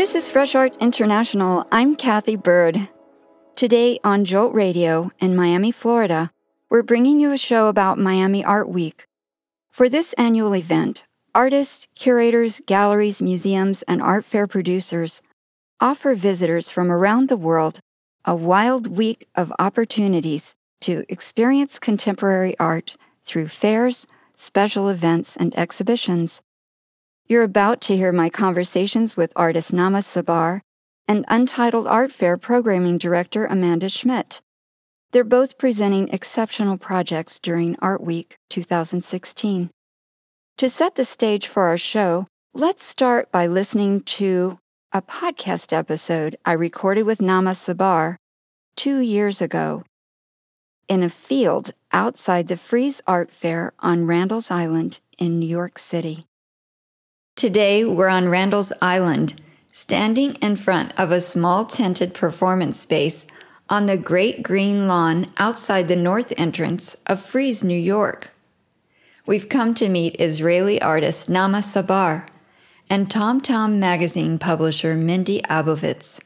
This is Fresh Art International. I'm Kathy Bird. Today on Jolt Radio in Miami, Florida, we're bringing you a show about Miami Art Week. For this annual event, artists, curators, galleries, museums, and art fair producers offer visitors from around the world a wild week of opportunities to experience contemporary art through fairs, special events, and exhibitions. You're about to hear my conversations with artist Naama Tsabar and Untitled Art Fair programming director Amanda Schmidt. They're both presenting exceptional projects during Art Week 2016. To set the stage for our show, let's start by listening to a podcast episode I recorded with Naama Tsabar two years ago in a field outside the Frieze Art Fair on Randall's Island in New York City. Today, we're on Randall's Island, standing in front of a small tented performance space on the great green lawn outside the north entrance of Frieze, New York. We've come to meet Israeli artist Naama Tsabar and Tom Tom magazine publisher Mindy Abovitz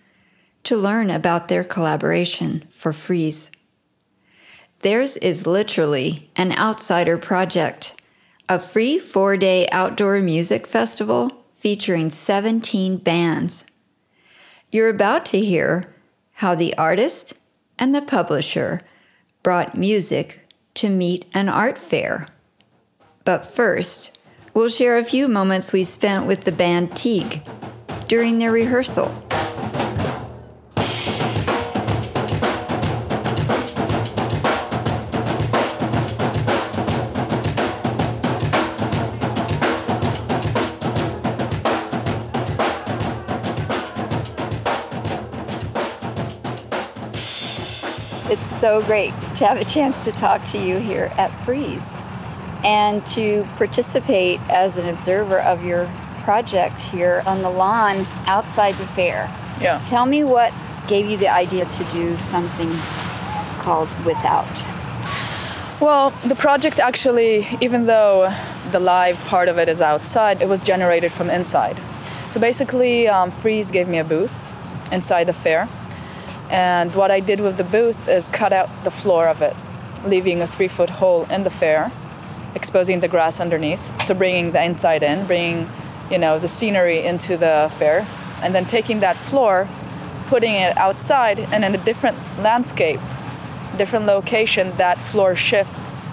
to learn about their collaboration for Frieze. Theirs is literally an outsider project, a free four day outdoor music festival featuring 17 bands. You're about to hear how the artist and the publisher brought music to meet an art fair. But first, we'll share a few moments we spent with the band Teague during their rehearsal. So great to have a chance to talk to you here at Frieze and to participate as an observer of your project here on the lawn outside the fair. Yeah. Tell me what gave you the idea to do something called Without. Well, the project actually, even though the live part of it is outside, it was generated from inside. So basically, um, Frieze gave me a booth inside the fair. And what I did with the booth is cut out the floor of it, leaving a three foot hole in the fair, exposing the grass underneath. So bringing the inside in, bringing, you know, the scenery into the fair, and then taking that floor, putting it outside, and in a different landscape, different location, that floor shifts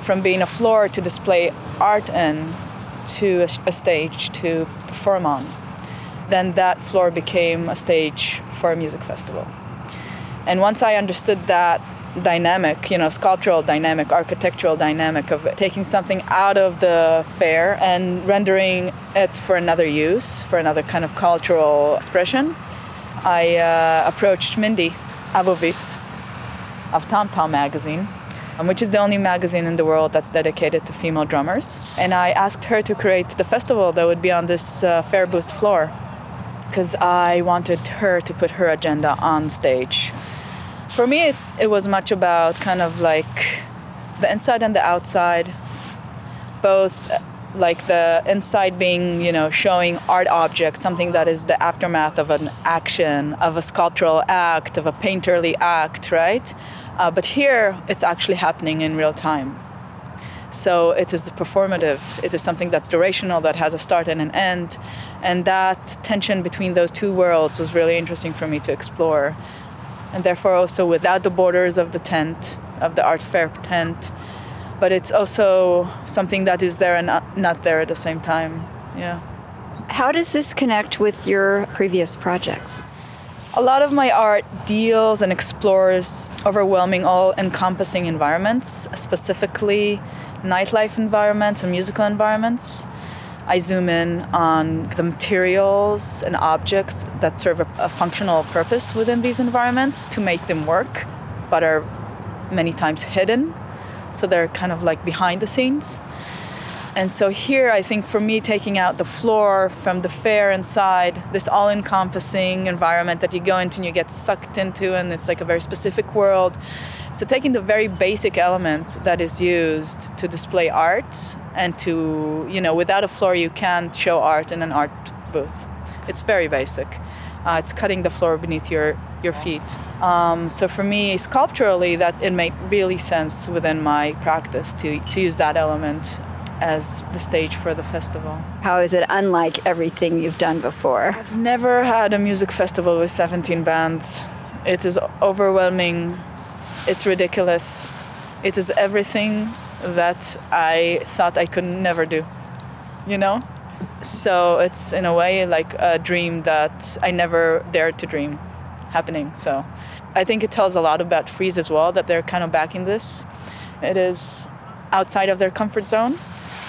from being a floor to display art in to a, a stage to perform on. Then that floor became a stage for a music festival. And once I understood that dynamic, you know, sculptural dynamic, architectural dynamic of taking something out of the fair and rendering it for another use, for another kind of cultural expression, I uh, approached Mindy Abovitz of Tom Tom magazine, um, which is the only magazine in the world that's dedicated to female drummers. And I asked her to create the festival that would be on this uh, fair booth floor because I wanted her to put her agenda on stage. For me, it, it was much about kind of like the inside and the outside, both uh, like the inside being, you know, showing art objects, something that is the aftermath of an action, of a sculptural act, of a painterly act, right? Uh, but here, it's actually happening in real time. So it is performative. It is something that's durational, that has a start and an end. And that tension between those two worlds was really interesting for me to explore. And therefore, also without the borders of the tent, of the art fair tent. But it's also something that is there and not, there at the same time. Yeah. How does this connect with your previous projects? A lot of my art deals and explores overwhelming, all encompassing environments, specifically nightlife environments and musical environments. I zoom in on the materials and objects that serve a, a, functional purpose within these environments to make them work, but are many times hidden. So they're kind of like behind the scenes. And so here, I think for me, taking out the floor from the fair inside, this all encompassing environment that you go into and you get sucked into, and it's like a very specific world. So, taking the very basic element that is used to display art and to, you know, without a floor, you can't show art in an art booth. It's very basic. Uh, it's cutting the floor beneath your your feet. Um, so for me, sculpturally, that it made really sense within my practice to to use that element as the stage for the festival. How is it unlike everything you've done before? I've never had a music festival with 17 bands. It is overwhelming. It's ridiculous. It is everything that I thought I could never do. You know? So it's in a way like a dream that I never dared to dream happening. So I think it tells a lot about Frieze as well that they're kind of backing this. It is outside of their comfort zone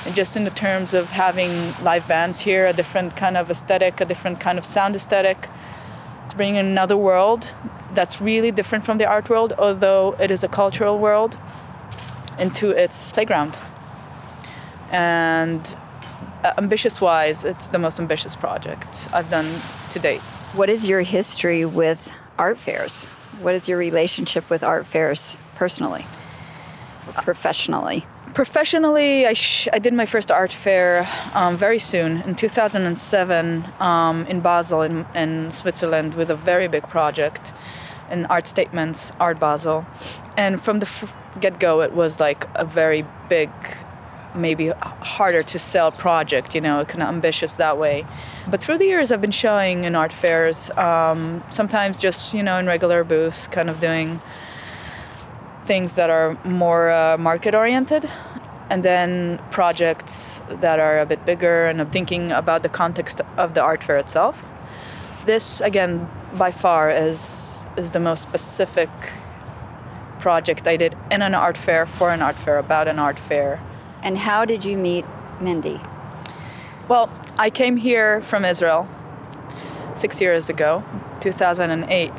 and just in the terms of having live bands here, a different kind of aesthetic, a different kind of sound aesthetic. It's bringing another world that's really different from the art world, although it is a cultural world, into its playground. And uh, ambitious wise, it's the most ambitious project I've done to date. What is your history with art fairs? What is your relationship with art fairs personally, professionally? Professionally, I, sh- I did my first art fair um, very soon in 2007 um, in Basel, in, in Switzerland, with a very big project in Art Statements, Art Basel. And from the f- get go, it was like a very big, maybe harder to sell project, you know, kind of ambitious that way. But through the years, I've been showing in art fairs, um, sometimes just, you know, in regular booths, kind of doing things that are more uh, market oriented and then projects that are a bit bigger and I'm thinking about the context of the art fair itself. This again by far is is the most specific project I did in an art fair for an art fair about an art fair. And how did you meet Mindy? Well, I came here from Israel 6 years ago, 2008.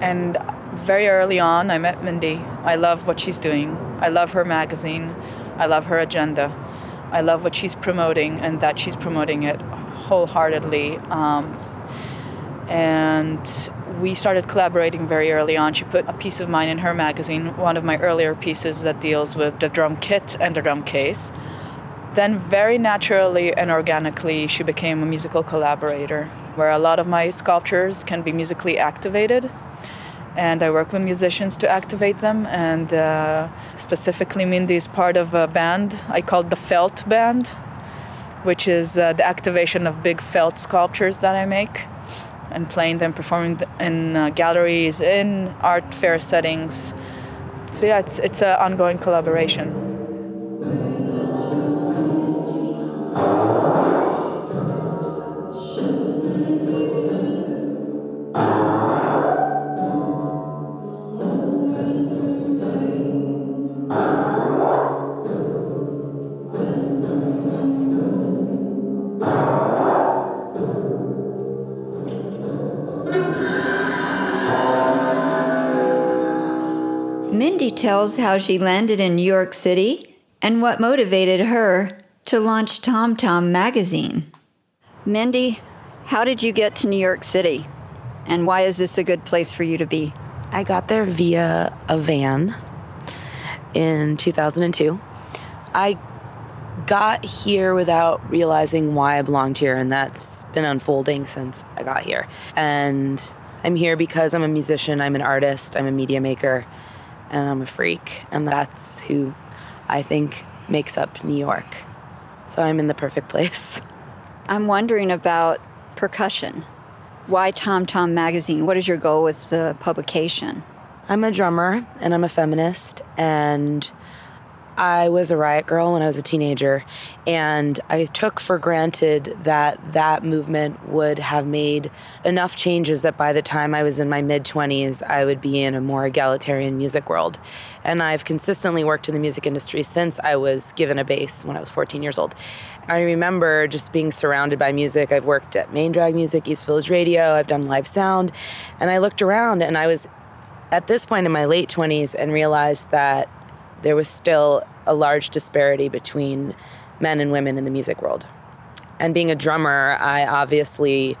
And very early on, I met Mindy. I love what she's doing. I love her magazine. I love her agenda. I love what she's promoting and that she's promoting it wholeheartedly. Um, and we started collaborating very early on. She put a piece of mine in her magazine, one of my earlier pieces that deals with the drum kit and the drum case. Then, very naturally and organically, she became a musical collaborator, where a lot of my sculptures can be musically activated and I work with musicians to activate them. And uh, specifically, Mindy is part of a band I call the Felt Band, which is uh, the activation of big felt sculptures that I make and playing them, performing in uh, galleries, in art fair settings. So yeah, it's it's an ongoing collaboration. Mindy tells how she landed in New York City and what motivated her to launch TomTom Tom magazine. Mindy, how did you get to New York City? And why is this a good place for you to be? I got there via a van in 2002. I got here without realizing why I belonged here, and that's been unfolding since I got here. And I'm here because I'm a musician, I'm an artist, I'm a media maker, and I'm a freak. And that's who I think makes up New York. So I'm in the perfect place. I'm wondering about percussion. Why Tom Tom Magazine? What is your goal with the publication? I'm a drummer and I'm a feminist, and I was a riot girl when I was a teenager, and I took for granted that that movement would have made enough changes that by the time I was in my mid 20s, I would be in a more egalitarian music world. And I've consistently worked in the music industry since I was given a bass when I was 14 years old. I remember just being surrounded by music. I've worked at Main Drag Music, East Village Radio, I've done live sound, and I looked around and I was at this point in my late 20s and realized that there was still a large disparity between men and women in the music world. And being a drummer, I obviously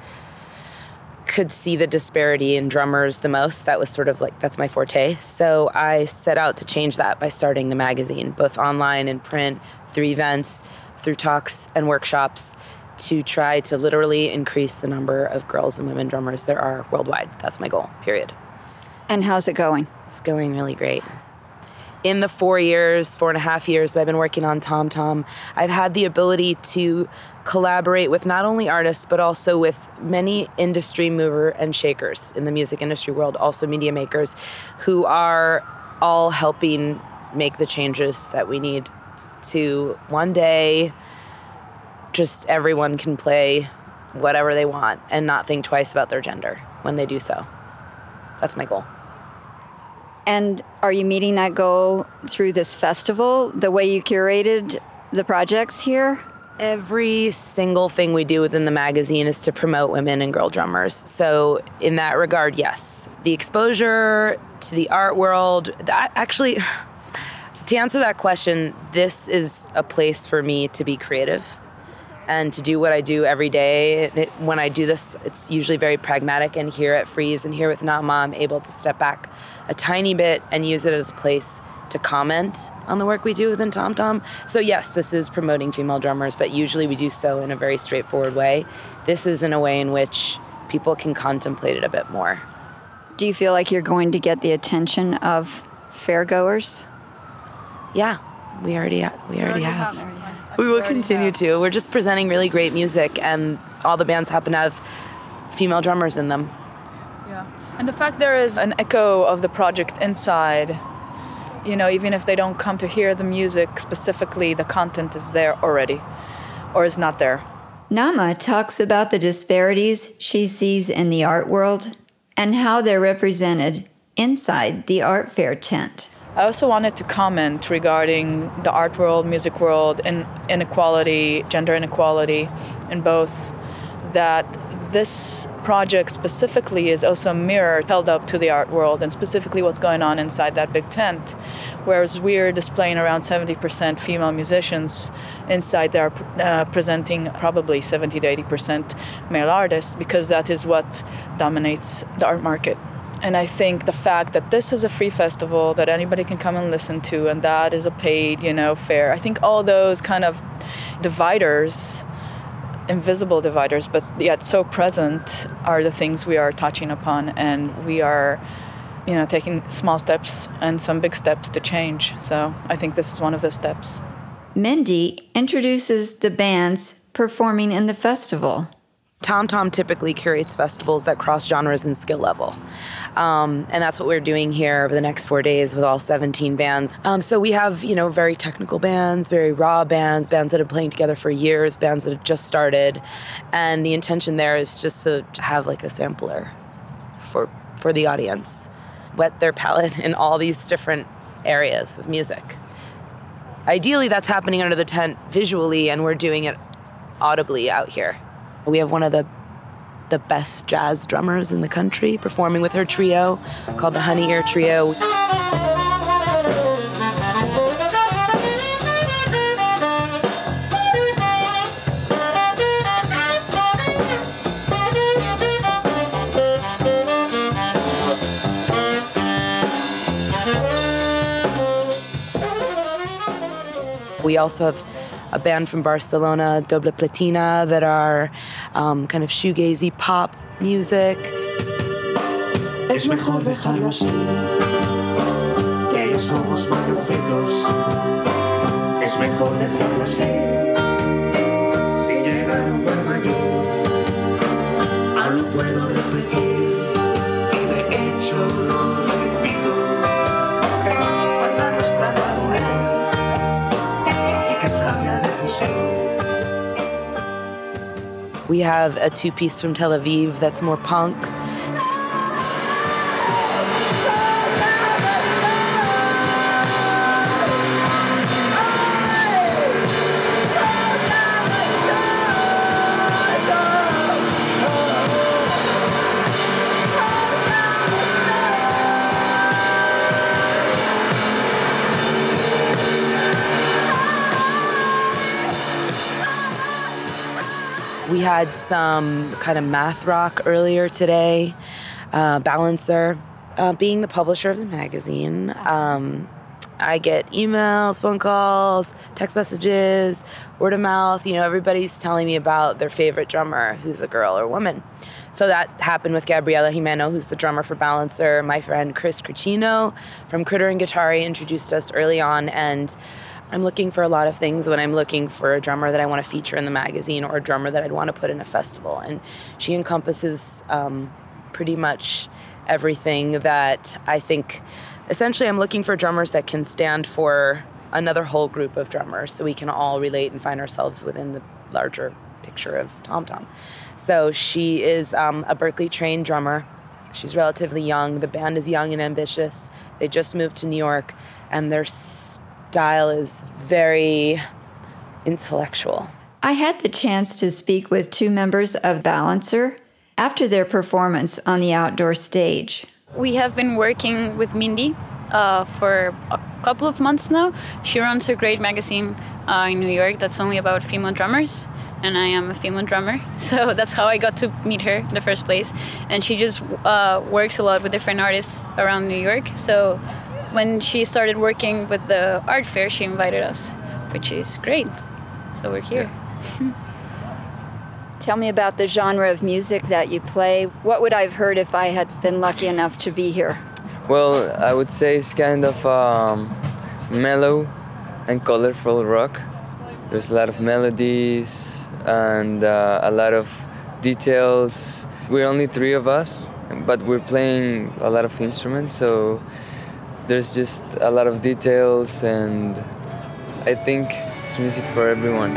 could see the disparity in drummers the most. That was sort of like, that's my forte. So I set out to change that by starting the magazine, both online and print, through events, through talks and workshops, to try to literally increase the number of girls and women drummers there are worldwide. That's my goal, period. And how's it going? It's going really great. In the four years, four and a half years that I've been working on Tom Tom, I've had the ability to collaborate with not only artists, but also with many industry mover and shakers in the music industry world, also media makers, who are all helping make the changes that we need to one day just everyone can play whatever they want and not think twice about their gender when they do so. That's my goal. And are you meeting that goal through this festival, the way you curated the projects here? Every single thing we do within the magazine is to promote women and girl drummers. So, in that regard, yes. The exposure to the art world, that actually, to answer that question, this is a place for me to be creative and to do what I do every day. When I do this, it's usually very pragmatic. And here at Frieze and here with Naama, I'm able to step back a tiny bit and use it as a place to comment on the work we do within Tom Tom. So, yes, this is promoting female drummers, but usually we do so in a very straightforward way. This is in a way in which people can contemplate it a bit more. Do you feel like you're going to get the attention of fairgoers? Yeah, we already we already have. We will continue to. We're just presenting really great music, and all the bands happen to have female drummers in them. And the fact there is an echo of the project inside you know, even if they don't come to hear the music specifically, the content is there already or is not there. Naama talks about the disparities she sees in the art world and how they're represented inside the art fair tent. I also wanted to comment regarding the art world, music world, and inequality, gender inequality in both. That this project specifically is also a mirror held up to the art world and specifically what's going on inside that big tent. Whereas we're displaying around 70% female musicians inside there, uh, presenting probably 70 to 80% male artists because that is what dominates the art market. And I think the fact that this is a free festival that anybody can come and listen to, and that is a paid, you know, fair. I think all those kind of dividers invisible dividers, but yet so present, are the things we are touching upon, and we are, you know, taking small steps and some big steps to change. So I think this is one of those steps. Mindy introduces the bands performing in the festival. Tom Tom typically curates festivals that cross genres and skill level. Um, and that's what we're doing here over the next four days with all 17 bands. Um, so we have, you know, very technical bands, very raw bands, bands that have been playing together for years, bands that have just started. And the intention there is just to have like a sampler for, for the audience, wet their palate in all these different areas of music. Ideally, that's happening under the tent visually, and we're doing it audibly out here. We have one of the the best jazz drummers in the country performing with her trio called the Honey Ear Trio. We also have a band from Barcelona, Doble Pletina, that are um, kind of shoegazy pop music. Es mejor dejarlo así, que somos Es mejor dejarlo así, si llegaron por allí, aún puedo repetir, we have a two piece from Tel Aviv that's more punk. Had some kind of math rock earlier today. Uh, Balancer, uh, being the publisher of the magazine, um, I get emails, phone calls, text messages, word of mouth. You know, everybody's telling me about their favorite drummer who's a girl or woman. So that happened with Gabriela Jimeno, who's the drummer for Balancer. My friend Chris Cricino from Critter and Guitari introduced us early on, and I'm looking for a lot of things when I'm looking for a drummer that I want to feature in the magazine or a drummer that I'd want to put in a festival. And she encompasses um, pretty much everything that I think. Essentially, I'm looking for drummers that can stand for another whole group of drummers so we can all relate and find ourselves within the larger picture of Tom Tom. So she is um, a Berklee trained drummer. She's relatively young. The band is young and ambitious. They just moved to New York, and their style is very intellectual. I had the chance to speak with two members of Balancer after their performance on the outdoor stage. We have been working with Mindy uh, for a couple of months now. She runs a great magazine uh, in New York that's only about female drummers and I am a female drummer. So that's how I got to meet her in the first place. And she just uh, works a lot with different artists around New York. So when she started working with the art fair, she invited us, which is great. So we're here. Yeah. Tell me about the genre of music that you play. What would I have heard if I had been lucky enough to be here? Well, I would say it's kind of um, mellow and colorful rock. There's a lot of melodies, and uh, a lot of details. We're only three of us, but we're playing a lot of instruments, so there's just a lot of details, and I think it's music for everyone.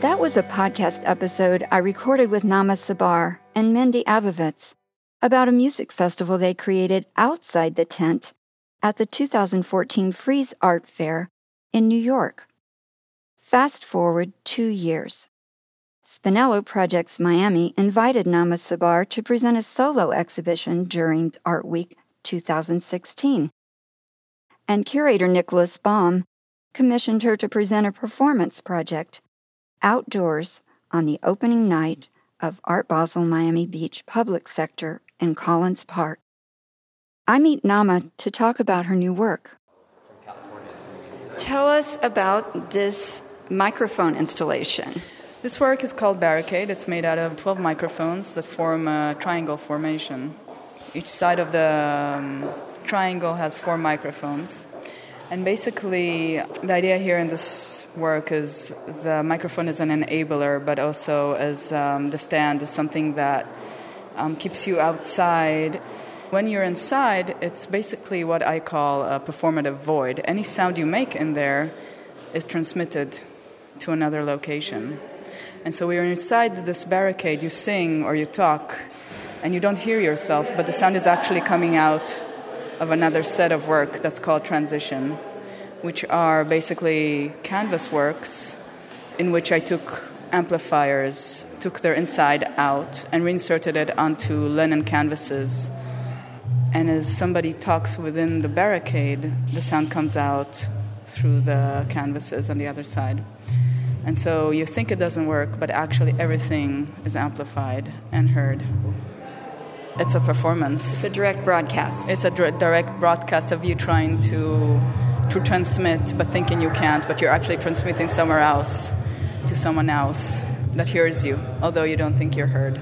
That was a podcast episode I recorded with Naama Tsabar and Mindy Abovitz about a music festival they created outside the tent at the 2014 Frieze Art Fair in New York. Fast forward two years. Spinello Projects Miami invited Naama Tsabar to present a solo exhibition during Art Week 2016. And curator Nicholas Baume commissioned her to present a performance project outdoors on the opening night of Art Basel Miami Beach Public Sector in Collins Park. I meet Naama to talk about her new work. Tell us about this microphone installation. This work is called Barricade. It's made out of 12 microphones that form a triangle formation. Each side of the um, triangle has four microphones. And basically, the idea here in this work is the microphone is an enabler, but also as um, the stand is something that um, keeps you outside. When you're inside, it's basically what I call a performative void. Any sound you make in there is transmitted to another location. And so you're inside this barricade, you sing or you talk, and you don't hear yourself, but the sound is actually coming out of another set of work that's called transition which are basically canvas works in which I took amplifiers, took their inside out, and reinserted it onto linen canvases. And as somebody talks within the barricade, the sound comes out through the canvases on the other side. And so you think it doesn't work, but actually everything is amplified and heard. It's a performance. It's a direct broadcast. It's a direct broadcast of you trying to to transmit, but thinking you can't, but you're actually transmitting somewhere else to someone else that hears you, although you don't think you're heard.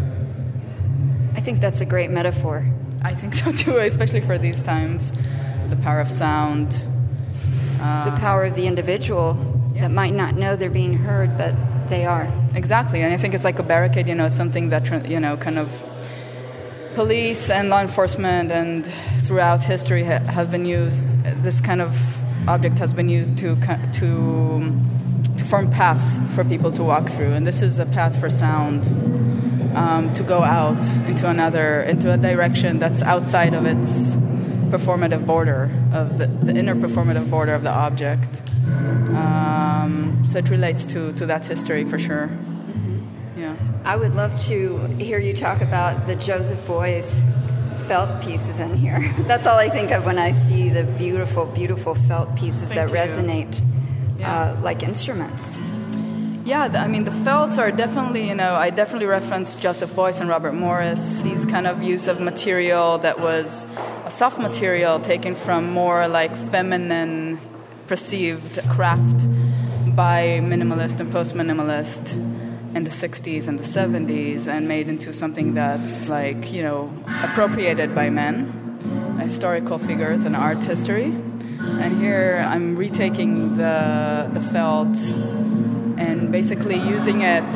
I think that's a great metaphor. I think so too, especially for these times. The power of sound. Uh, the power of the individual yeah. that might not know they're being heard, but they are. Exactly, and I think it's like a barricade, you know, something that, you know, kind of police and law enforcement and throughout history have been used this kind of object has been used to, to, to form paths for people to walk through. And this is a path for sound um, to go out into another, into a direction that's outside of its performative border, of the, the inner performative border of the object. Um, so it relates to, to that history for sure. Yeah. I would love to hear you talk about the Joseph Beuys felt pieces in here. That's all I think of when I see the beautiful, beautiful felt pieces Thank that you. resonate Yeah. uh, like instruments. Yeah, the, I mean, the felts are definitely, you know, I definitely reference Joseph Beuys and Robert Morris. These kind of use of material that was a soft material taken from more like feminine perceived craft by minimalist and post minimalist in the 60s and the 70s and made into something that's like, you know, appropriated by men, historical figures and art history. And here I'm retaking the, the felt and basically using it.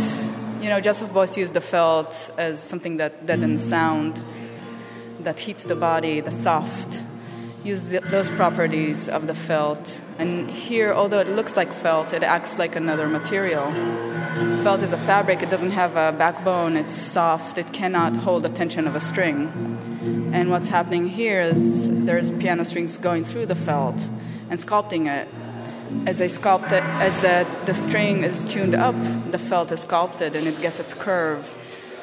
You know, Joseph Beuys used the felt as something that deadens sound, that heats the body, the soft. Use the, those properties of the felt. And here, although it looks like felt, it acts like another material. Felt is a fabric, it doesn't have a backbone, it's soft, it cannot hold the tension of a string. And what's happening here is there's piano strings going through the felt and sculpting it as they sculpt it, as the, the string is tuned up, the felt is sculpted and it gets its curve.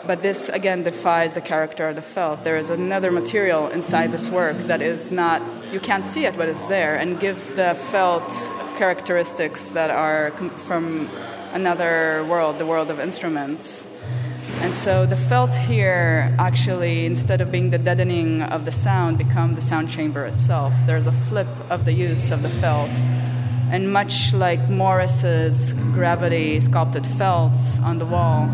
But this again defies the character of the felt. There is another material inside this work that is not, you can't see it, but it's there, and gives the felt characteristics that are from another world, the world of instruments. And so the felt here actually, instead of being the deadening of the sound, become the sound chamber itself. There's a flip of the use of the felt. And much like Morris's gravity sculpted felts on the wall,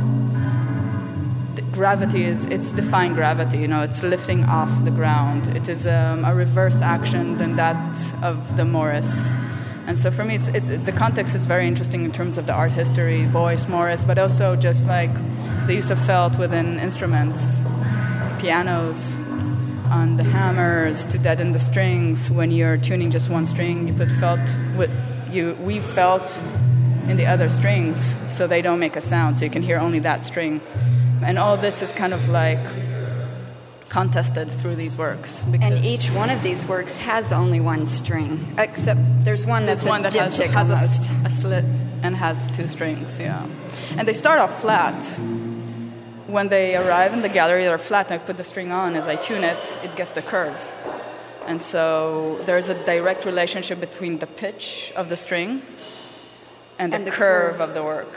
gravity is it's defying gravity. You know, it's lifting off the ground. It is um, a reverse action than that of the Morris. And so for me, it's, it's, the context is very interesting in terms of the art history, Beuys, Morris, but also just like the use of felt within instruments, pianos, on the hammers to deaden the strings. When you're tuning just one string, you put felt with you weave felt in the other strings so they don't make a sound, so you can hear only that string. And all this is kind of like contested through these works. And each one of these works has only one string, except there's one that's There's one that has, has a, a slit and has two strings, yeah. And they start off flat. When they arrive in the gallery, they're flat. I put the string on. As I tune it, it gets the curve. And so there's a direct relationship between the pitch of the string and the, And the curve, curve. of the work.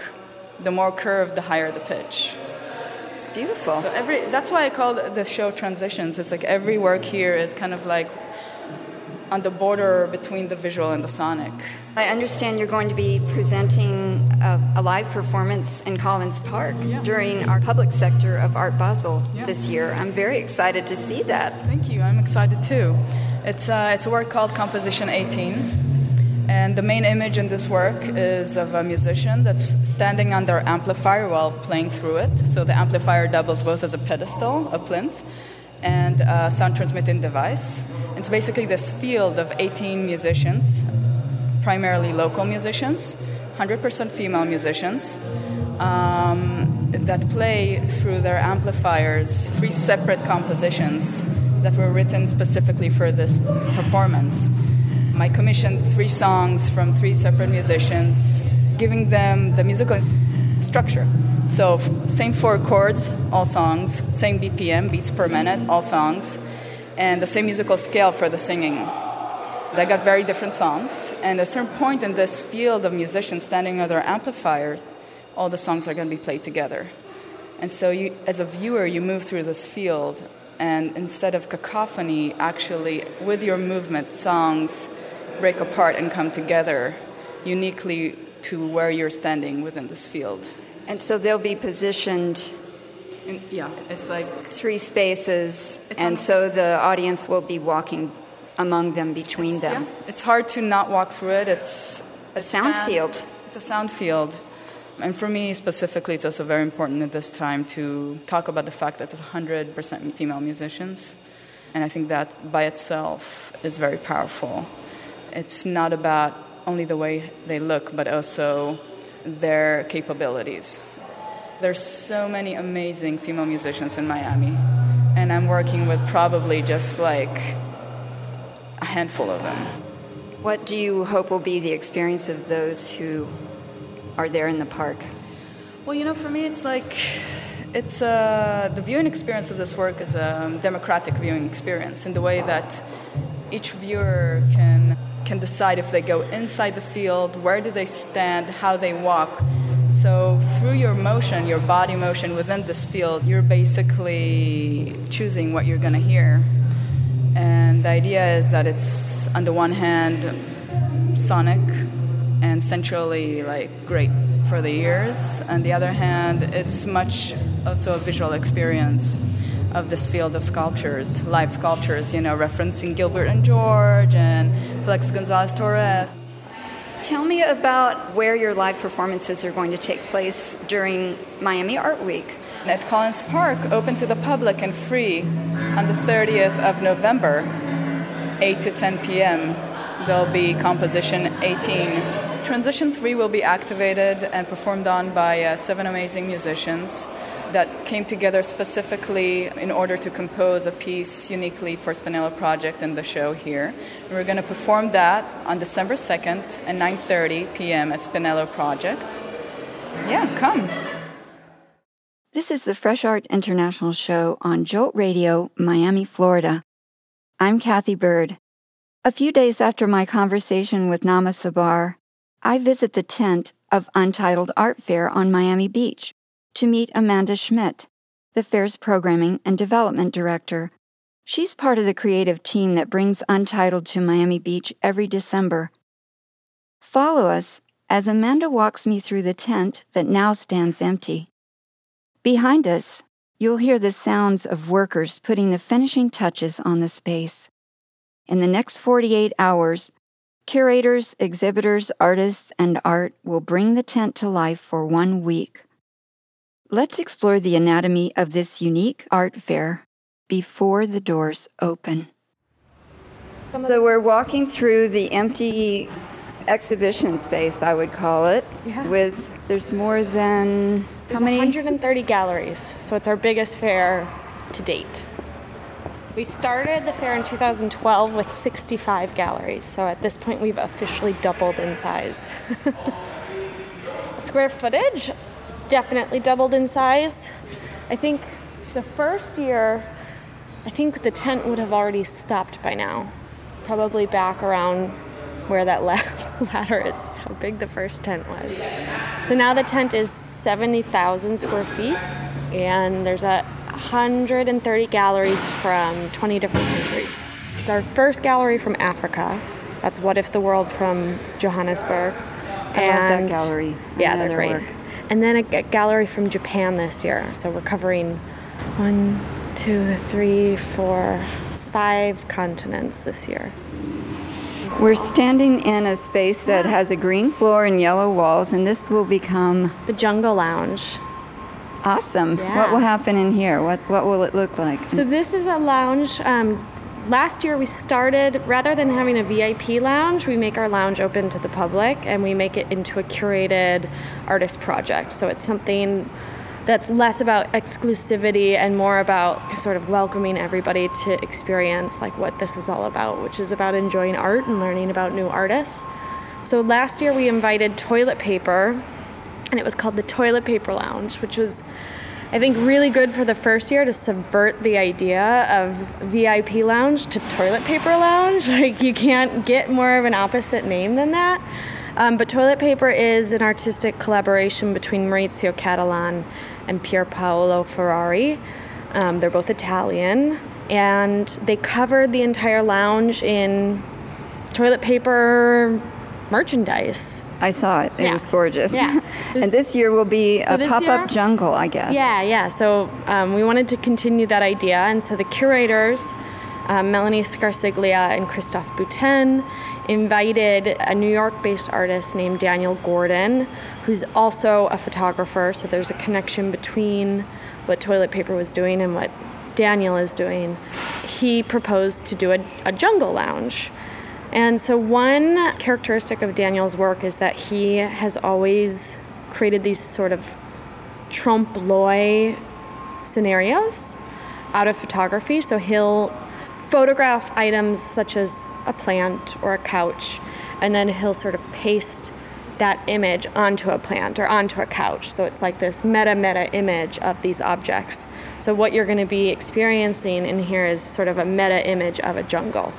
The more curved, the higher the pitch. It's beautiful. So every that's why I call the show transitions. It's like every work here is kind of like on the border between the visual and the sonic. I understand you're going to be presenting a, a live performance in Collins Park Yeah. during our public sector of Art Basel Yeah. this year. I'm very excited to see that. Thank you. I'm excited too. It's uh, it's a work called Composition 18, and the main image in this work is of a musician that's standing their amplifier while playing through it. So the amplifier doubles both as a pedestal, a plinth, and a sound transmitting device. It's basically this field of 18 musicians, primarily local musicians, 100% female musicians, um, that play through their amplifiers three separate compositions that were written specifically for this performance. I commissioned three songs from three separate musicians, giving them the musical structure. So, same four chords, all songs, same BPM, beats per minute, all songs, and the same musical scale for the singing. They got very different songs, and at a certain point in this field of musicians standing on their amplifiers, all the songs are going to be played together. And so, you, as a viewer, you move through this field, and instead of cacophony, actually, with your movement, songs break apart and come together uniquely to where you're standing within this field. And so they'll be positioned And yeah, it's like three spaces, and so the audience will be walking among them, between them. Yeah, it's hard to not walk through it. It's A sound and field. It's a sound field. And for me specifically, it's also very important at this time to talk about the fact that it's 100% female musicians. And I think that by itself is very powerful. It's not about only the way they look, but also their capabilities. There's so many amazing female musicians in Miami. And I'm working with probably just like a handful of them. What do you hope will be the experience of those who are there in the park? Well, you know, for me, it's like It's uh, the viewing experience of this work is a democratic viewing experience in the way that each viewer can can decide if they go inside the field, where do they stand, how they walk. So through your motion, your body motion within this field, you're basically choosing what you're going to hear. And the idea is that it's on the one hand sonic and centrally, like great for the ears. On the other hand, it's much also a visual experience of this field of sculptures, live sculptures, you know, referencing Gilbert and George and Felix Gonzalez Torres. Tell me about where your live performances are going to take place during Miami Art Week. At Collins Park, open to the public and free on the 30th of November, 8 to 10 p.m. There'll be composition 18 Transition 3 will be activated and performed on by uh, seven amazing musicians that came together specifically in order to compose a piece uniquely for Spinello Project and the show here. And we're going to perform that on December 2nd at 9:30 p.m. at Spinello Project. Yeah, come. This is the Fresh Art International show on Jolt Radio, Miami, Florida. I'm Kathy Bird. A few days after my conversation with Naama Tsabar, I visit the tent of Untitled Art Fair on Miami Beach to meet Amanda Schmidt, the fair's programming and development director. She's part of the creative team that brings Untitled to Miami Beach every December. Follow us as Amanda walks me through the tent that now stands empty. Behind us, you'll hear the sounds of workers putting the finishing touches on the space. In the next 48 hours, Curators, exhibitors, artists, and art will bring the tent to life for one week. Let's explore the anatomy of this unique art fair before the doors open. So, we're walking through the empty exhibition space, I would call it, yeah. with there's more than there's how many? 130 galleries, so it's our biggest fair to date. We started the fair in 2012 with 65 galleries, so at this point we've officially doubled in size. Square footage definitely doubled in size. I think the first year, I think the tent would have already stopped by now, probably back around where that ladder is, how big the first tent was. So now the tent is 70,000 square feet, and there's a 130 galleries from 20 different countries. It's our first gallery from Africa. That's What If the World from Johannesburg. I and, love that gallery. Yeah, they're great. Work. And then a, gallery from Japan this year. So we're covering one, two, three, four, five continents this year. We're standing in a space that has a green floor and yellow walls, and this will become the Jungle Lounge. Awesome. Yeah. What will happen in here? What what will it look like? So this is a lounge. Um, last year we started rather than having a VIP lounge, we make our lounge open to the public and we make it into a curated artist project. So it's something that's less about exclusivity and more about sort of welcoming everybody to experience like what this is all about, which is about enjoying art and learning about new artists. So last year we invited toilet paper and it was called the Toilet Paper Lounge, which was, I think, really good for the first year to subvert the idea of VIP lounge to toilet paper lounge. Like, you can't get more of an opposite name than that. Um, but Toilet Paper is an artistic collaboration between Maurizio Cattelan and Pier Paolo Ferrari. Um, they're both Italian, and they covered the entire lounge in toilet paper merchandise. I saw it. It yeah. was gorgeous. Yeah. Was, and this year will be so a pop up jungle, I guess. Yeah, yeah. So um, we wanted to continue that idea. And so the curators, um, Melanie Scarciglia and Christophe Boutin, invited a New York based artist named Daniel Gordon, who's also a photographer. So there's a connection between what toilet paper was doing and what Daniel is doing. He proposed to do a, a jungle lounge. And so, one characteristic of Daniel's work is that he has always created these sort of trompe l'oeil scenarios out of photography. So, he'll photograph items such as a plant or a couch, and then he'll sort of paste that image onto a plant or onto a couch. So it's like this meta meta image of these objects. So what you're going to be experiencing in here is sort of a meta image of a jungle.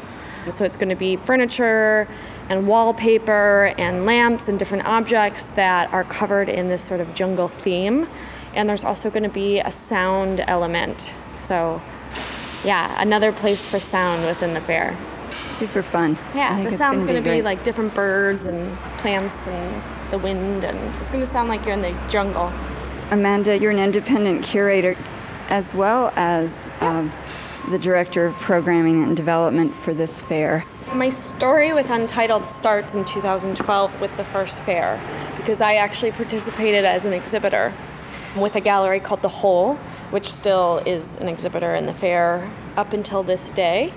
So it's going to be furniture and wallpaper and lamps and different objects that are covered in this sort of jungle theme. And there's also going to be a sound element. So, yeah, another place for sound within the fair. Super fun. Yeah, the sound's going to be like different birds and plants and the wind, and it's going to sound like you're in the jungle. Amanda, you're an independent curator as well as um, the director of programming and development for this fair. My story with Untitled starts in 2012 with the first fair because I actually participated as an exhibitor with a gallery called The Hole, which still is an exhibitor in the fair up until this day.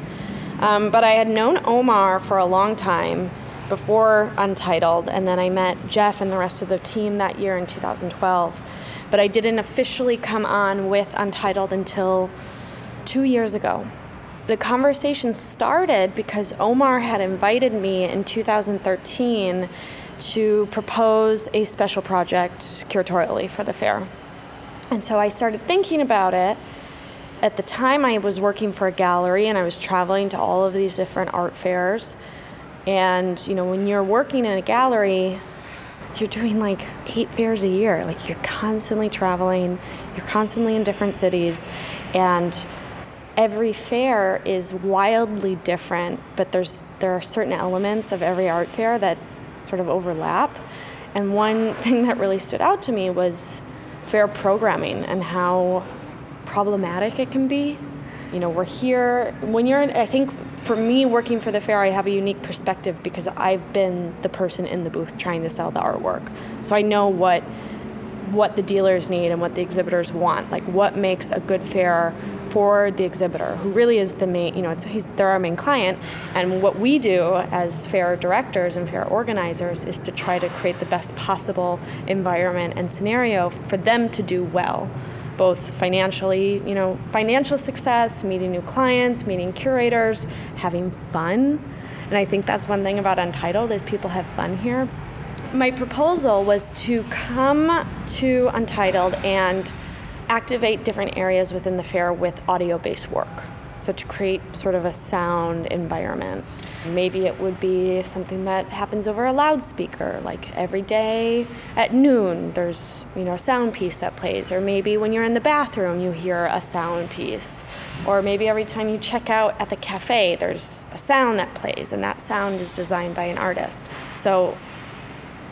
Um, but I had known Omar for a long time before Untitled, and then I met Jeff and the rest of the team that year in 2012. But I didn't officially come on with Untitled until two years ago. The conversation started because Omar had invited me in 2013 to propose a special project curatorially for the fair. And so I started thinking about it. At the time, I was working for a gallery and I was traveling to all of these different art fairs. And, you know, when you're working in a gallery, you're doing like eight fairs a year. Like you're constantly traveling, you're constantly in different cities. And every fair is wildly different, but there's there are certain elements of every art fair that sort of overlap. And one thing that really stood out to me was fair programming and how problematic it can be. You know, we're here when you're I think for me working for the fair I have a unique perspective because I've been the person in the booth trying to sell the artwork. So I know what what the dealers need and what the exhibitors want. Like what makes a good fair for the exhibitor, who really is the main, you know, he's, they're our main client. And what we do as fair directors and fair organizers is to try to create the best possible environment and scenario for them to do well, both financially, you know, financial success, meeting new clients, meeting curators, having fun. And I think that's one thing about Untitled is people have fun here. My proposal was to come to Untitled and activate different areas within the fair with audio based work. So, to create sort of a sound environment. Maybe it would be something that happens over a loudspeaker, like every day at noon, there's you know a sound piece that plays, or maybe when you're in the bathroom, you hear a sound piece, or maybe every time you check out at the cafe, there's a sound that plays, and that sound is designed by an artist. So,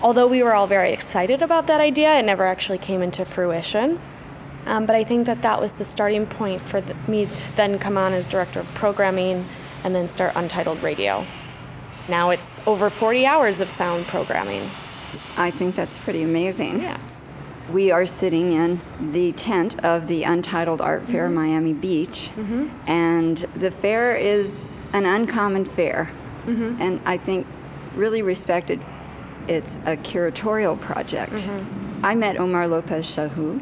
although we were all very excited about that idea, it never actually came into fruition. Um, but I think that that was the starting point for the, me to then come on as director of programming and then start Untitled Radio. Now it's over 40 hours of sound programming. I think that's pretty amazing. Yeah. We are sitting in the tent of the Untitled Art Fair Mm-hmm. Miami Beach, and the fair is an uncommon fair, Mm-hmm. and I think really respected. It's a curatorial project. Mm-hmm. I met Omar Lopez Chahoud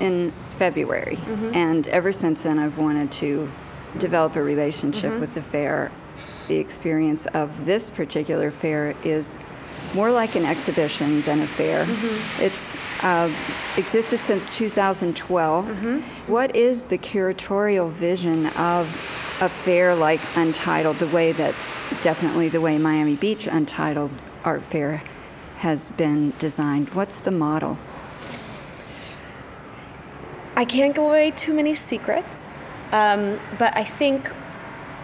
in February, Mm-hmm. and ever since then I've wanted to develop a relationship Mm-hmm. with the fair. The experience of this particular fair is more like an exhibition than a fair. Mm-hmm. It's uh, existed since 2012. Mm-hmm. What is the curatorial vision of a fair like Untitled, the way that definitely the way Miami Beach Untitled Art Fair has been designed? What's the model? I can't give away too many secrets, um, but I think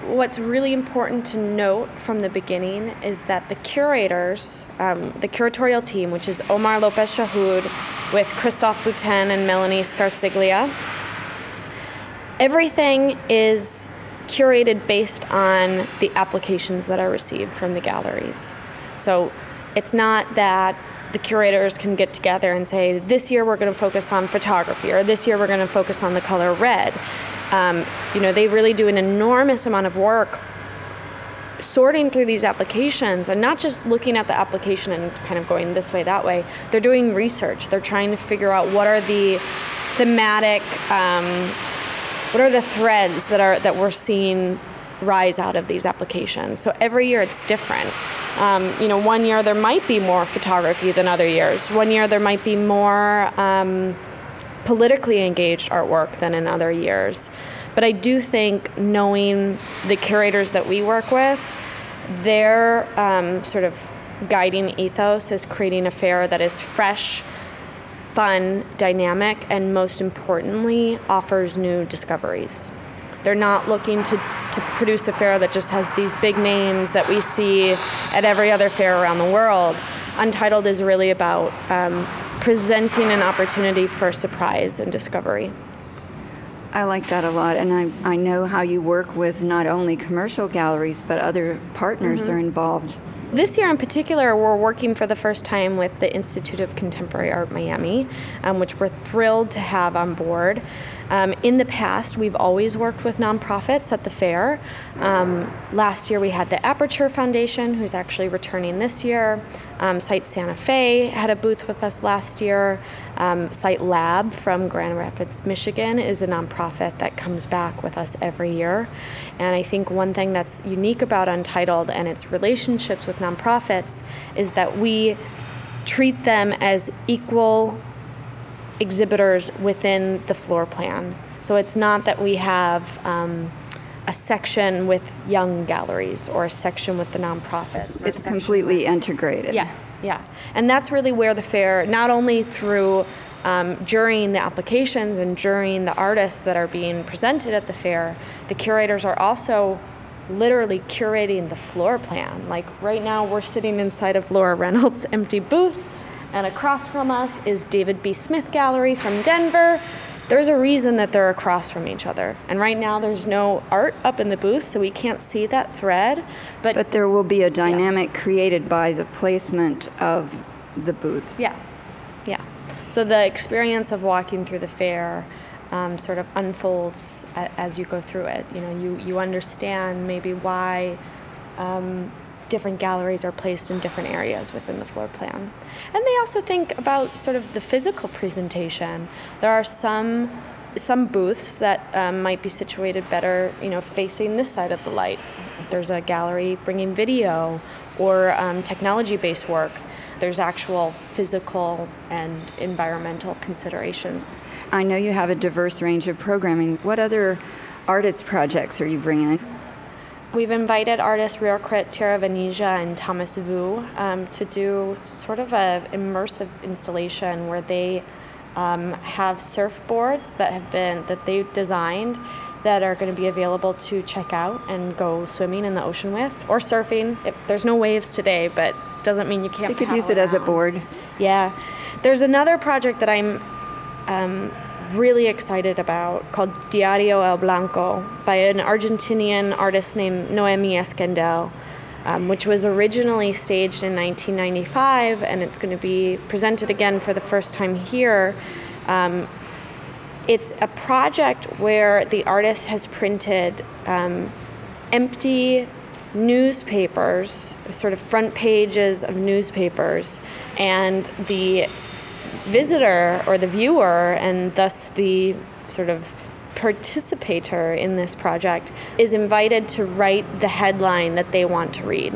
what's really important to note from the beginning is that the curators, um, the curatorial team, which is Omar Lopez Chahoud with Christophe Boutin and Melanie Scarciglia, everything is curated based on the applications that are received from the galleries. So it's not that the curators can get together and say, this year we're going to focus on photography, or this year we're going to focus on the color red. Um, you know, they really do an enormous amount of work sorting through these applications and not just looking at the application and kind of going this way, that way. They're doing research. They're trying to figure out what are the thematic, um, what are the threads that are that we're seeing rise out of these applications. So every year it's different. Um, you know, one year there might be more photography than other years. One year there might be more um, politically engaged artwork than in other years. But I do think knowing the curators that we work with, their um, sort of guiding ethos is creating a fair that is fresh, fun, dynamic, and most importantly, offers new discoveries. They're not looking to, to produce a fair that just has these big names that we see at every other fair around the world. Untitled is really about um, presenting an opportunity for surprise and discovery. I like that a lot, and I, I know how you work with not only commercial galleries, but other partners mm-hmm. are involved. This year in particular, we're working for the first time with the Institute of Contemporary Art Miami, um, which we're thrilled to have on board. Um, in the past, we've always worked with nonprofits at the fair. Um, last year, we had the Aperture Foundation, who's actually returning this year. Um, Site Santa Fe had a booth with us last year. Um, Site Lab from Grand Rapids, Michigan, is a nonprofit that comes back with us every year. And I think one thing that's unique about Untitled and its relationships with nonprofits is that we treat them as equal exhibitors within the floor plan. So it's not that we have um, a section with young galleries or a section with the nonprofits. It's completely with, integrated. Yeah, yeah. And that's really where the fair, not only through um, during the applications and during the artists that are being presented at the fair, the curators are also literally curating the floor plan. Like right now, we're sitting inside of Laura Reynolds' empty booth and across from us is David B. Smith Gallery from Denver. There's a reason that they're across from each other. And right now there's no art up in the booth, so we can't see that thread. But, but there will be a dynamic yeah. created by the placement of the booths. Yeah, yeah. So the experience of walking through the fair um, sort of unfolds as you go through it. You know, you, you understand maybe why um, different galleries are placed in different areas within the floor plan. And they also think about sort of the physical presentation. There are some some booths that um, might be situated better, you know, facing this side of the light. If there's a gallery bringing video or um, technology-based work, there's actual physical and environmental considerations. I know you have a diverse range of programming. What other artist projects are you bringing? We've invited artists Rirkrit Tiravanija and Tomas Vu um, to do sort of an immersive installation where they um, have surfboards that have been that they designed that are going to be available to check out and go swimming in the ocean with or surfing. If, there's no waves today, but doesn't mean you can't. You could use it around. as a board. Yeah, there's another project that I'm um, really excited about called Diario El Blanco by an Argentinian artist named Noemi Escandell, um, which was originally staged in 1995 and it's going to be presented again for the first time here. Um, it's a project where the artist has printed um, empty newspapers, sort of front pages of newspapers, and the visitor or the viewer, and thus the sort of participator in this project, is invited to write the headline that they want to read.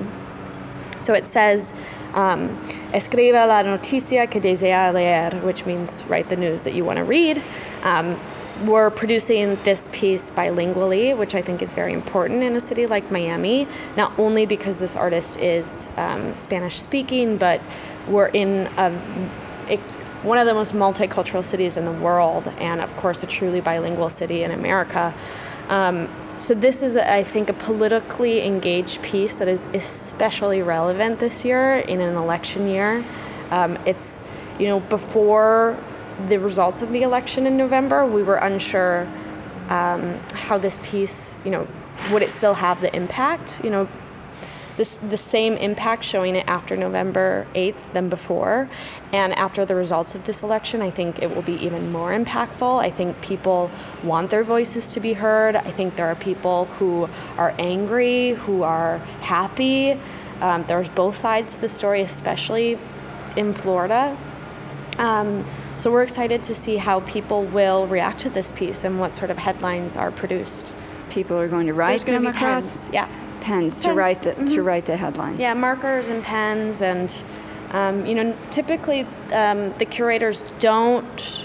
So it says, um, Escriba la noticia que desea leer, which means write the news that you want to read. Um, we're producing this piece bilingually, which I think is very important in a city like Miami, not only because this artist is um, Spanish speaking, but we're in a, a one of the most multicultural cities in the world, and of course, a truly bilingual city in America. Um, so, this is, I think, a politically engaged piece that is especially relevant this year in an election year. Um, it's, you know, before the results of the election in November, we were unsure um, how this piece, you know, would it still have the impact? You know, this the same impact showing it after November 8th than before. And after the results of this election, I think it will be even more impactful. I think people want their voices to be heard. I think there are people who are angry, who are happy. Um, there's both sides to the story, especially in Florida. Um, so we're excited to see how people will react to this piece and what sort of headlines are produced. People are going to write them across. Yeah pens, to write the to mhm. write the headline. Yeah, markers and pens, and um, you know, typically um, the curators don't.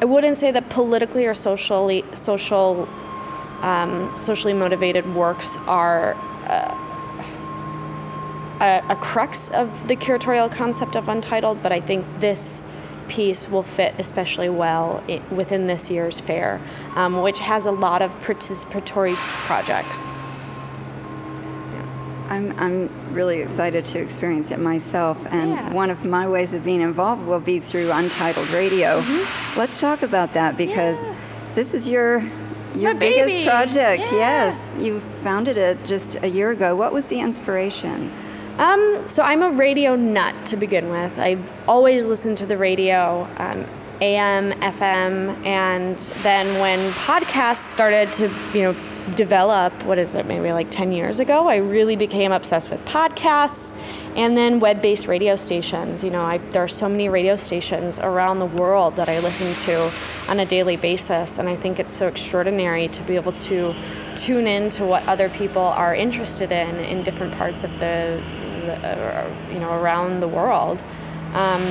I wouldn't say that politically or socially social, um, socially motivated works are. Uh, a, a crux of the curatorial concept of Untitled, but I think this piece will fit especially well within this year's fair, um, which has a lot of participatory projects. I'm, I'm really excited to experience it myself, and Yeah. one of my ways of being involved will be through Untitled Radio. Let's talk about that because Mm-hmm. Yeah. this is your your My biggest baby. project. Yeah. Yes, you founded it just a year ago. What was the inspiration? Um, so I'm a radio nut to begin with. I've always listened to the radio, um, AM, FM, and then when podcasts started to, you know, develop, what is it, maybe like 10 years ago, I really became obsessed with podcasts and then web-based radio stations. You know, I, there are so many radio stations around the world that I listen to on a daily basis, and I think it's so extraordinary to be able to tune in to what other people are interested in in different parts of the, the uh, you know, around the world. Um,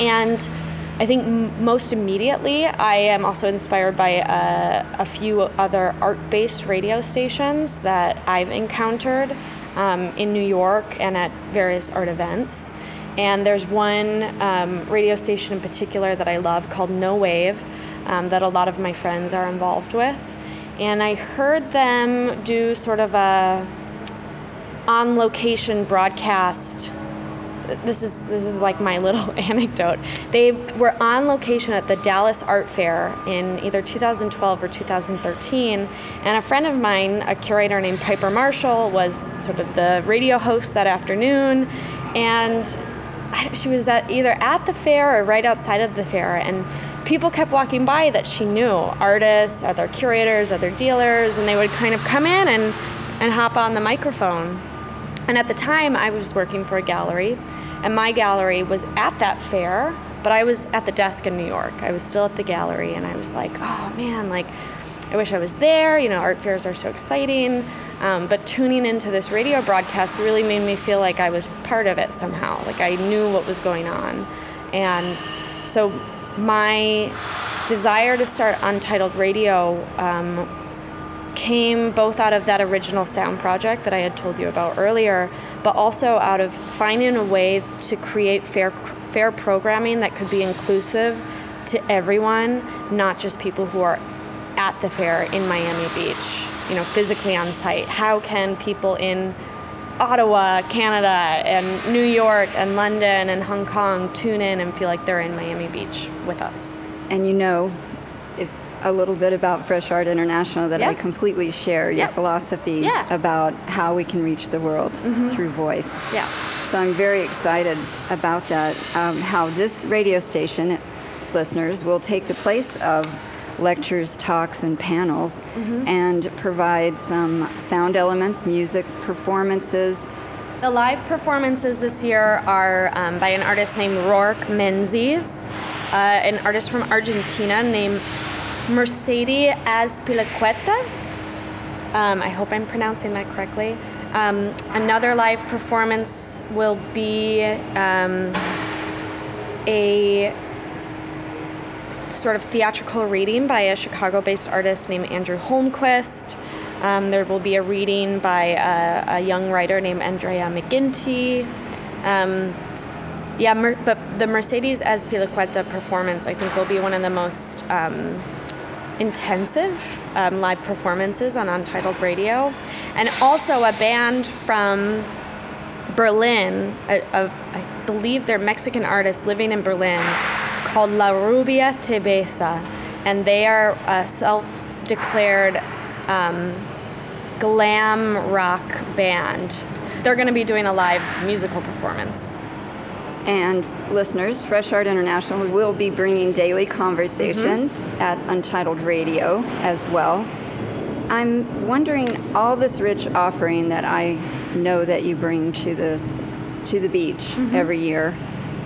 and I think m- most immediately, I am also inspired by uh, a few other art based radio stations that I've encountered um, in New York and at various art events. And there's one um, radio station in particular that I love called Know Wave um, that a lot of my friends are involved with. And I heard them do sort of a on location broadcast this is this is like my little anecdote. They were on location at the Dallas Art Fair in either 2012 or 2013, and a friend of mine, a curator named Piper Marshall, was sort of the radio host that afternoon, and she was at either at the fair or right outside of the fair, and people kept walking by that she knew, artists, other curators, other dealers, and they would kind of come in and and hop on the microphone. And at the time, I was working for a gallery, and my gallery was at that fair, but I was at the desk in New York. I was still at the gallery, and I was like, oh man, like, I wish I was there. You know, art fairs are so exciting. Um, but tuning into this radio broadcast really made me feel like I was part of it somehow, like I knew what was going on. And so my desire to start Untitled Radio um, came both out of that original sound project that I had told you about earlier, but also out of finding a way to create fair fair programming that could be inclusive to everyone, not just people who are at the fair in Miami Beach, you know, physically on site. How can people in Ottawa, Canada, and New York, and London, and Hong Kong tune in and feel like they're in Miami Beach with us? And you know a little bit about Fresh Art International that I completely share your Yep. philosophy Yeah. about how we can reach the world through voice. Yeah. So I'm very excited about that. Um, how this radio station, listeners, will take the place of lectures, talks, and panels and provide some sound elements, music performances. The live performances this year are um, by an artist named Rourke Menzies, uh, an artist from Argentina named Mercedes Azpilicueta. Um, I hope I'm pronouncing that correctly. Um, another live performance will be um, a sort of theatrical reading by a Chicago based artist named Andrew Holmquist. Um, there will be a reading by a, a young writer named Andrea McGinty. Um, yeah, Mer- but the Mercedes Azpilicueta performance, I think, will be one of the most um, intensive um, live performances on Untitled Radio. And also a band from Berlin, of I believe they're Mexican artists living in Berlin, called La Rubia Tebesa, and they are a self-declared um, glam rock band. They're going to be doing a live musical performance. And listeners, Fresh Art International will be bringing daily conversations mm-hmm. at Untitled Radio as well. I'm wondering all this rich offering that I know that you bring to the to the beach mm-hmm. every year.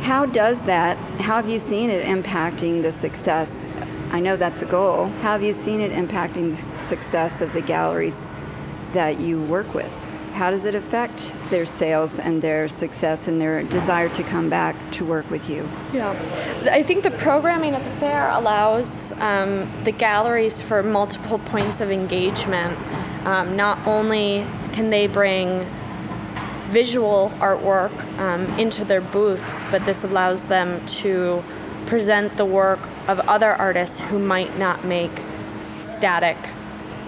How does that? How have you seen it impacting the success? I know that's a goal. How have you seen it impacting the success of the galleries that you work with? How does it affect their sales and their success and their desire to come back to work with you? Yeah, I think the programming at the fair allows um, the galleries for multiple points of engagement. Um, not only can they bring visual artwork um, into their booths, but this allows them to present the work of other artists who might not make static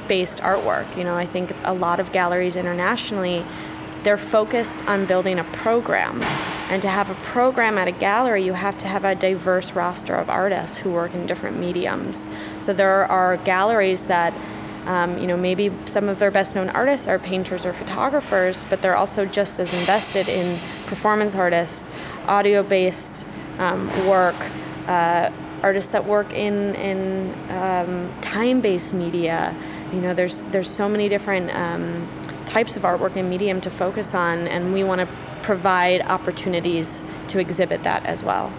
based artwork. You know, I think a lot of galleries internationally, they're focused on building a program. And to have a program at a gallery, you have to have a diverse roster of artists who work in different mediums. So there are galleries that, um, you know, maybe some of their best known artists are painters or photographers, but they're also just as invested in performance artists, audio based um, work. Uh, artists that work in in um, time-based media, you know, there's there's so many different um, types of artwork and medium to focus on, and we want to provide opportunities to exhibit that as well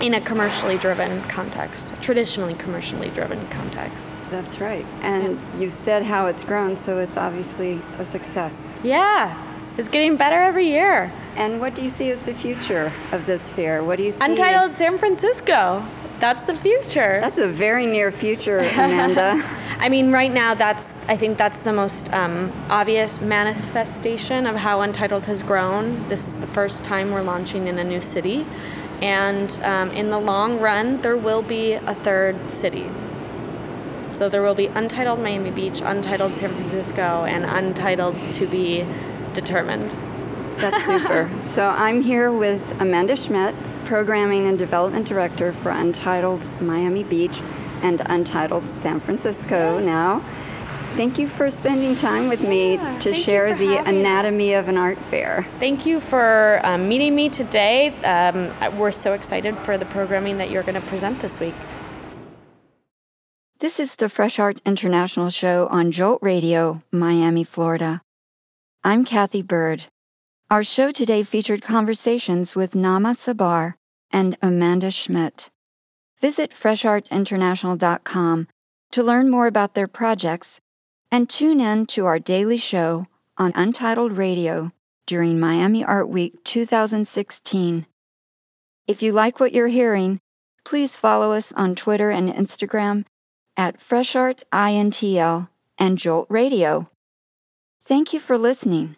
in a commercially driven context, traditionally commercially driven context. That's right. And yeah. you said how it's grown, so it's obviously a success. Yeah, it's getting better every year. And what do you see as the future of this fair? What do you see? Untitled San Francisco. That's the future. That's a very near future, Amanda. I mean, right now, that's I think that's the most um, obvious manifestation of how Untitled has grown. This is the first time we're launching in a new city, and um, in the long run, there will be a third city. So there will be Untitled Miami Beach, Untitled San Francisco, and Untitled to be determined. That's super. so I'm here with Amanda Schmidt, Programming and Development Director for Untitled Miami Beach and Untitled San Francisco yes. now. Thank you for spending time with me to share the anatomy us. of an art fair. Thank you for um, meeting me today. Um, we're so excited for the programming that you're going to present this week. This is the Fresh Art International show on Jolt Radio, Miami, Florida. I'm Cathy Byrd. Our show today featured conversations with Naama Tsabar and Amanda Schmidt. Visit freshartinternational.com to learn more about their projects and tune in to our daily show on Untitled Radio during Miami Art Week 2016. If you like what you're hearing, please follow us on Twitter and Instagram at FreshArtINTL and Jolt Radio. Thank you for listening.